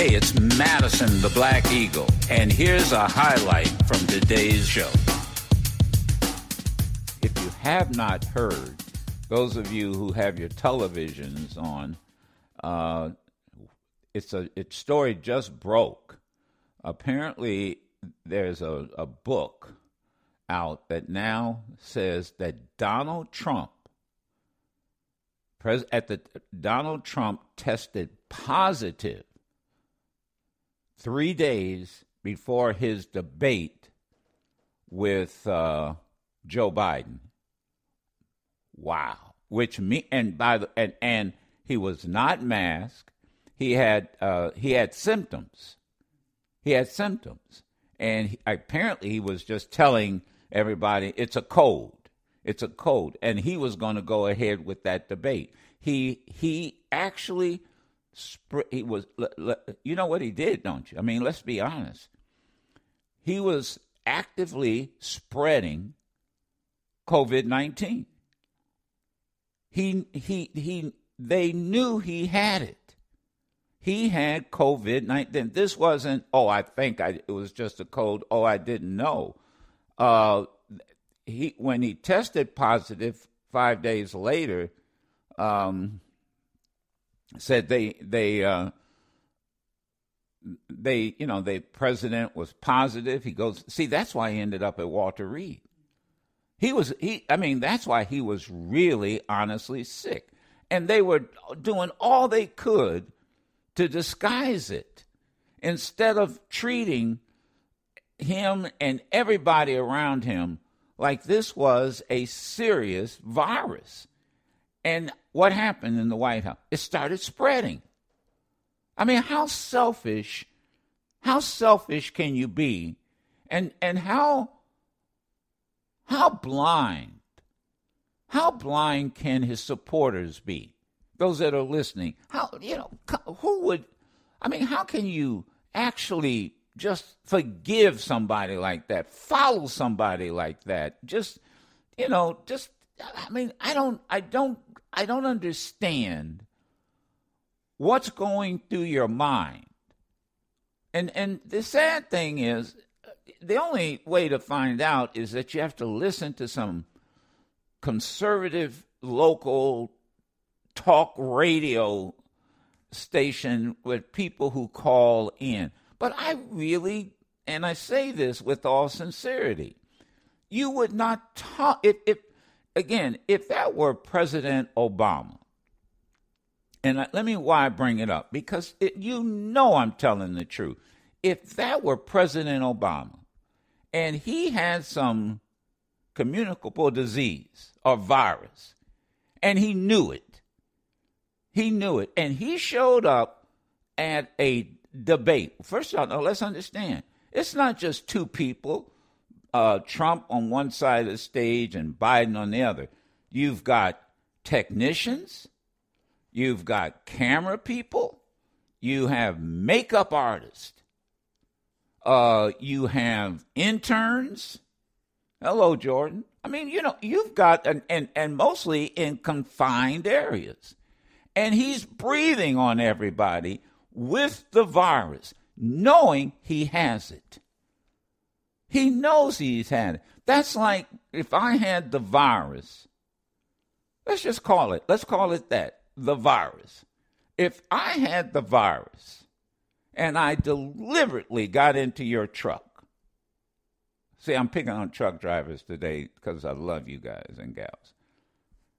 Hey, it's Madison the Black Eagle, and here's a highlight from today's show. If you have not heard, those of you who have your televisions on, uh, it's a its story just broke. Apparently, there's a, a book out that now says that Donald Trump, pres- at the Donald Trump tested positive three days before his debate with uh, Joe Biden. Wow. Which me and by the and, and he was not masked. He had uh, he had symptoms. He had symptoms, and he, apparently he was just telling everybody it's a cold. It's a cold, and he was going to go ahead with that debate. He he actually he was you know what he did don't you? I mean let's be honest. He was actively spreading covid-19 he he he they knew he had it. He had covid-19 this wasn't oh i think I, it was just a cold oh i didn't know. Uh he when he tested positive 5 days later um said they they uh, they you know the president was positive. He goes see that's why he ended up at Walter Reed. He was he I mean that's why he was really honestly sick, and they were doing all they could to disguise it instead of treating him and everybody around him like this was a serious virus. And what happened in the White House? It started spreading. I mean, how selfish, how selfish can you be? And and how how blind, how blind can his supporters be? Those that are listening. How you know, who would I mean, how can you actually just forgive somebody like that, follow somebody like that? Just you know, just I mean, I don't I don't I don't understand what's going through your mind. And and the sad thing is the only way to find out is that you have to listen to some conservative local talk radio station with people who call in. But I really, and I say this with all sincerity, you would not talk if, if again, if that were President Obama, and let me why I bring it up because it, you know I'm telling the truth. If that were President Obama, and he had some communicable disease or virus, and he knew it, he knew it, and he showed up at a debate. First of all, let's understand it's not just two people uh, Trump on one side of the stage and Biden on the other. You've got technicians, you've got camera people, you have makeup artists, uh, you have interns. Hello, Jordan. I mean, you know, you've got, an, and, and mostly in confined areas. And he's breathing on everybody with the virus, knowing he has it. He knows he's had it. That's like if I had the virus. Let's just call it, let's call it that the virus. If I had the virus and I deliberately got into your truck, see, I'm picking on truck drivers today because I love you guys and gals.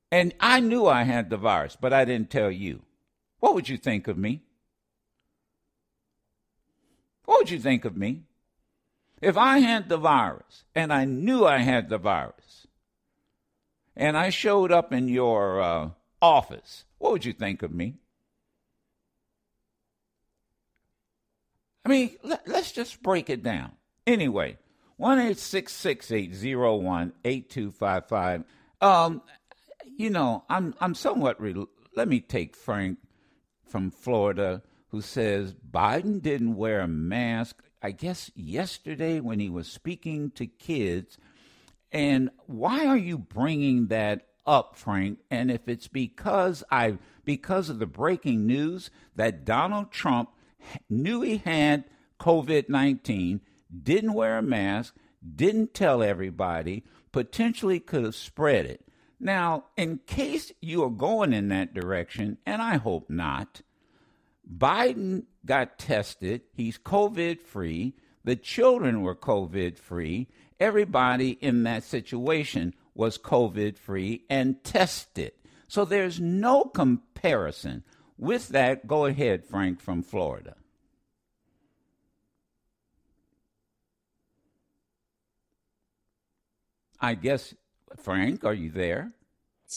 And I knew I had the virus, but I didn't tell you. What would you think of me? What would you think of me? If I had the virus and I knew I had the virus and I showed up in your uh, office, what would you think of me? I mean, let, us just break it down. Anyway, 1 8255 Um, you know, I'm I'm somewhat re- let me take Frank from Florida who says Biden didn't wear a mask I guess, yesterday when he was speaking to kids. And why are you bringing that up, Frank? And if it's because I because of the breaking news that Donald Trump knew he had COVID 19, didn't wear a mask, didn't tell everybody, potentially could have spread it. Now, in case you are going in that direction, and I hope not, Biden got tested. He's COVID free. The children were COVID free. Everybody in that situation was COVID free and tested. So there's no comparison. With that, go ahead, Frank from Florida. I guess, Frank, are you there?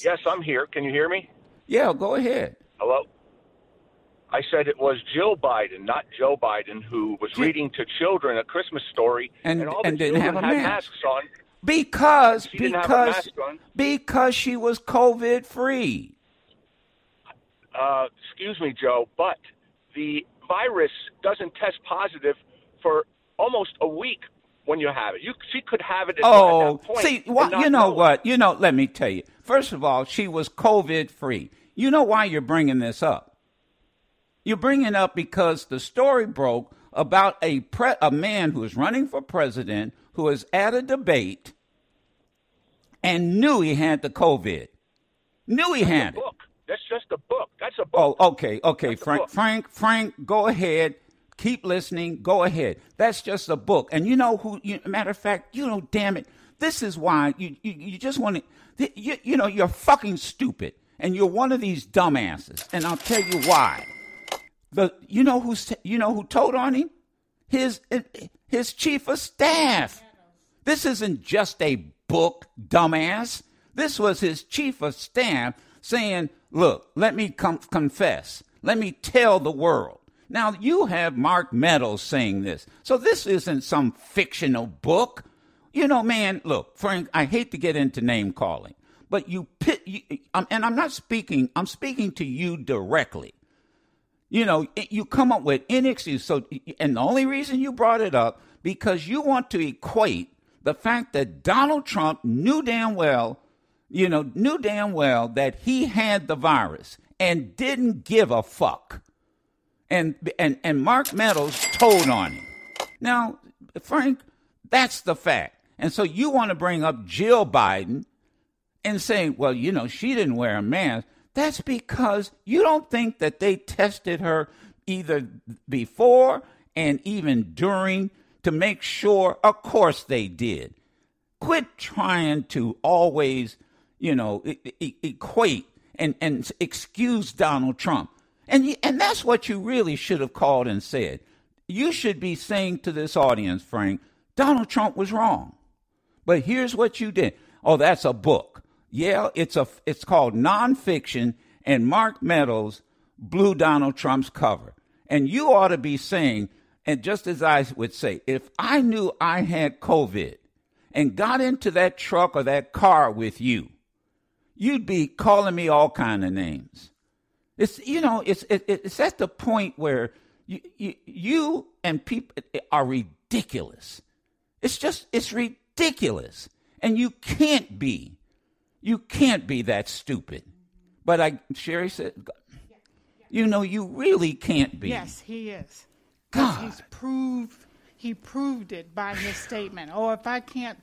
Yes, I'm here. Can you hear me? Yeah, go ahead. Hello? I said it was Jill Biden, not Joe Biden, who was reading to children a Christmas story, and, and all and the didn't have children a had mask. masks on. Because She didn't have a because on. because she was COVID free. Uh, excuse me, Joe, but the virus doesn't test positive for almost a week when you have it. You she could have it at, Oh, at that point. see, what you know know what? You know, let me tell you. First of all, she was COVID free. You know why you're bringing this up? You're bringing it up because the story broke about a pre- a man who is running for president who was at a debate and knew he had the COVID. Knew he had it. book. That's just a book. That's a book. Oh, okay, okay, That's Frank. Frank, Frank, go ahead. Keep listening. Go ahead. That's just a book. And you know who? You, matter of fact, you know, damn it, this is why you you, you just want to. You, you know, you're fucking stupid, and you're one of these dumbasses. And I'll tell you why. The you know who's you know who told on him? His his chief of staff. This isn't just a book, dumbass. This was his chief of staff saying, Look, let me com- confess. Let me tell the world. Now, you have Mark Meadows saying this. So this isn't some fictional book. You know, man, look, Frank, I hate to get into name calling, but you pit, you, and I'm not speaking, I'm speaking to you directly you know, it- you come up with any excuse. So, and the only reason you brought it up because you want to equate the fact that Donald Trump knew damn well, you know, knew damn well that he had the virus and didn't give a fuck. And and and Mark Meadows told on him. Now, Frank, that's the fact. And so you want to bring up Jill Biden and say, well, you know, she didn't wear a mask. That's because you don't think that they tested her either before and even during to make sure. Of course they did. Quit trying to always, you know, equate and, and excuse Donald Trump. And, and that's what you really should have called and said. You should be saying to this audience, Frank, Donald Trump was wrong. But here's what you did. Oh, that's a book. Yeah, it's a it's called nonfiction, and Mark Meadows blew Donald Trump's cover. And you ought to be saying, and just as I would say, if I knew I had COVID and got into that truck or that car with you, you'd be calling me all kind of names. It's you know it's it, it's at the point where you, you you and people are ridiculous. It's just it's ridiculous, and you can't be, you can't be that stupid. But I Sherry said, you know, you really can't be. Yes, he is. God. He's proved he proved it by his statement. Oh, if I can't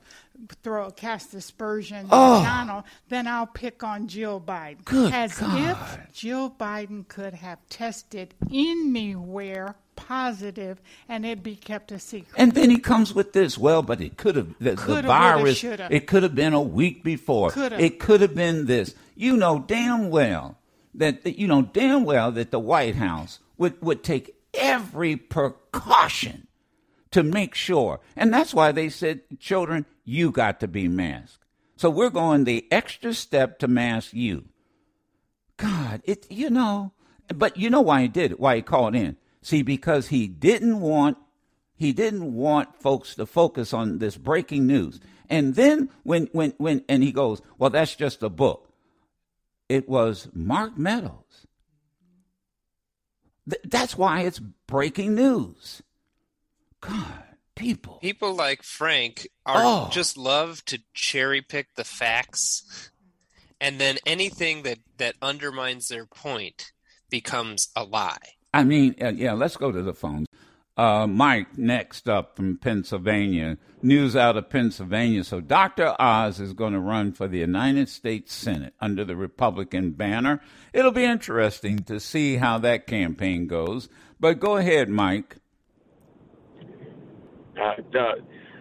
throw a cast aspersions Oh. Donald, then I'll pick on Jill Biden. Good As God. if Jill Biden could have tested anywhere positive and it'd be kept a secret. And then he comes with this. Well, but it could have the, the woulda, virus. It could have been a week before. Coulda. It could have been this. You know damn well that that- you know damn well that the White House would would take every precaution to make sure, and that's why they said, children, you got to be masked. So we're going the extra step to mask you. God, it you know, but you know why he did it? Why he called in? See, because he didn't want he didn't want folks to focus on this breaking news. And then when when when and he goes, well, that's just a book. It was Mark Meadows. Th- that's why it's breaking news. God, people. People like Frank are Oh. just love to cherry pick the facts, and then anything that that undermines their point becomes a lie. I mean, uh, yeah, let's go to the phones. Uh, Mike, next up from Pennsylvania. News out of Pennsylvania. So Dr. Oz is going to run for the United States Senate under the Republican banner. It'll be interesting to see how that campaign goes. But go ahead, Mike. Uh,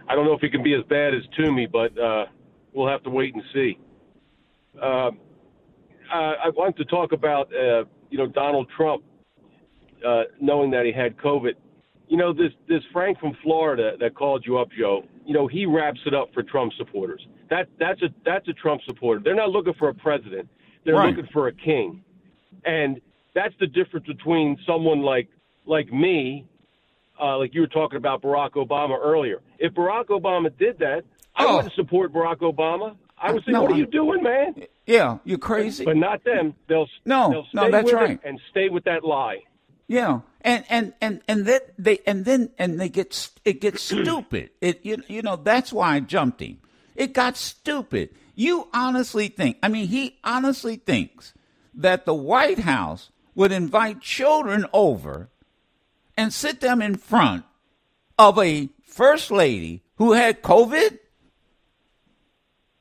I don't know if he can be as bad as Toomey, but uh, we'll have to wait and see. Uh, I want to talk about, uh, you know, Donald Trump uh, knowing that he had COVID. You know, this this Frank from Florida that called you up, Joe. You know, he wraps it up for Trump supporters. That that's a that's a Trump supporter. They're not looking for a president. They're Right. looking for a king, and that's the difference between someone like like me, uh, like you were talking about Barack Obama earlier. If Barack Obama did that, I Oh. wouldn't support Barack Obama. I would say, No, "What are you doing, man?" Yeah, you're crazy? But not them. They'll No, they'll no, that's with right. and stay with that lie. Yeah, and and and and then they and then and they get it gets stupid. It you you know that's why I jumped him. It got stupid. You honestly think? I mean, he honestly thinks that the White House would invite children over and sit them in front of a first lady who had COVID.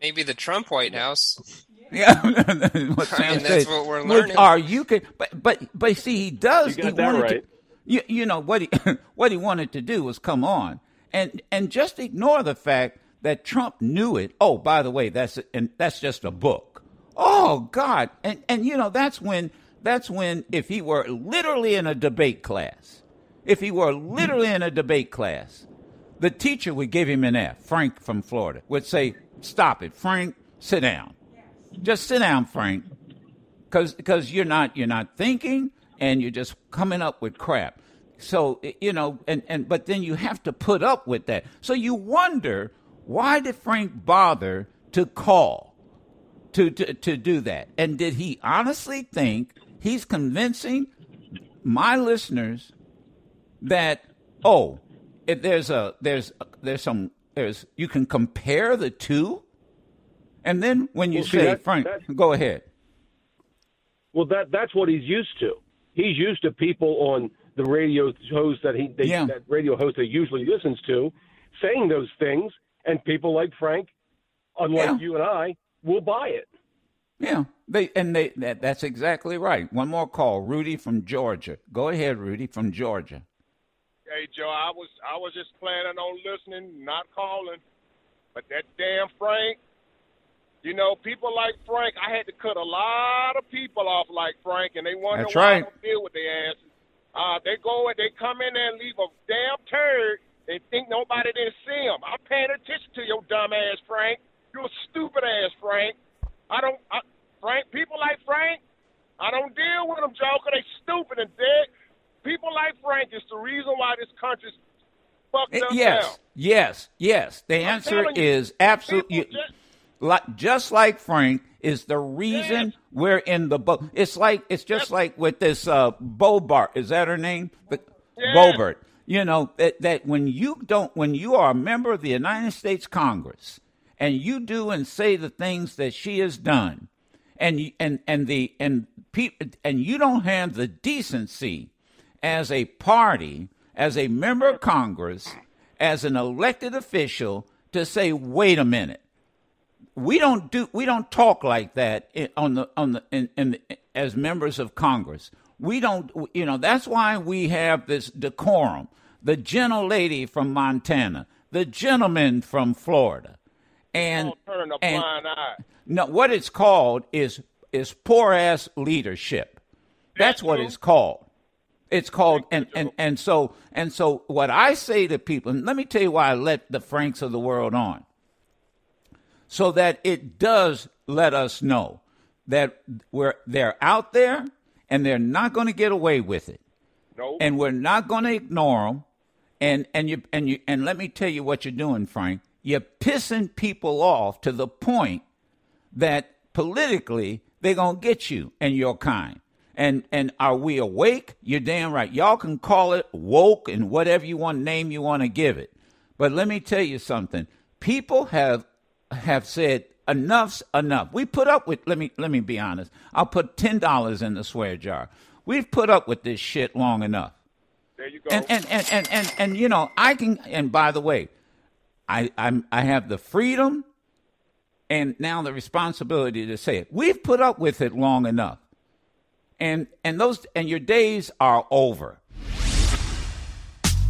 Maybe the Trump White House. Yeah, what Sam that's said. what we're Look, learning. Are you can, but but but see, he does. You got he that wanted right. To, you you know what he what he wanted to do was come on and and just ignore the fact that Trump knew it. Oh, by the way, that's and that's just a book. Oh God, and and you know that's when that's when if he were literally in a debate class, if he were literally in a debate class, the teacher would give him an F. Frank from Florida would say, "Stop it, Frank. Sit down. Just sit down, Frank, because you're not you're not thinking and you're just coming up with crap. So you know, and and but then you have to put up with that. So you wonder why did Frank bother to call to to to do that? And did he honestly think he's convincing my listeners that oh, if there's a there's there's some there's you can compare the two, and then when you Well, see, say that- Frank, that- go ahead. Well, that that's what he's used to. He's used to people on the radio shows that he they, Yeah. that radio host that he usually listens to saying those things, and people like Frank, unlike Yeah. you and I, will buy it. Yeah, they and they that, that's exactly right. One more call, Rudy from Georgia. Go ahead, Rudy from Georgia. Hey Joe, I was I was just planning on listening, not calling. But that damn Frank, you know, people like Frank, I had to cut a lot of people off like Frank, and they wonder That's why right. I don't deal with their asses. Uh, they go and they come in there and leave a damn turd. They think nobody didn't see them. I'm paying attention to your dumb ass, Frank. You're a stupid ass, Frank. I don't, I, Frank. People like Frank, I don't deal with them, Joker. They stupid and dead. People like Frank is the reason why this country's fucked Eh, up yes, now. yes, yes. The answer is absolutely like just like Frank is the reason we're in the boat. It's like it's just like with this uh Boebert. Is that her name? The, Yes. Boebert. You know that that when you don't when you are a member of the United States Congress and you do and say the things that she has done, and and and the and people and you don't have the decency as a party, as a member of Congress, as an elected official to say, wait a minute, we don't do we don't talk like that on the on the in, in the, as members of Congress. We don't you know that's why we have this decorum. The gentle lady from Montana, the gentleman from Florida, and turn a and blind eye. no, what it's called is is poor ass leadership. That's what it's called. It's called and, and and so and so what I say to people, and let me tell you why I let the Franks of the world on. So that it does let us know that we're they're out there and they're not going to get away with it No. and we're not going to ignore them. And and you and you and let me tell you what you're doing, Frank. You're pissing people off to the point that politically they're gonna get you and your kind. And and are we awake? You're damn right. Y'all can call it woke and whatever you want name you want to give it. But let me tell you something. People have have said enough's enough. We put up with let me let me be honest. I'll put ten dollars in the swear jar. We've put up with this shit long enough. There you go. And and, and, and, and, and you know, I can and by the way, I I'm I have the freedom and now the responsibility to say it. We've put up with it long enough. And and those and your days are over.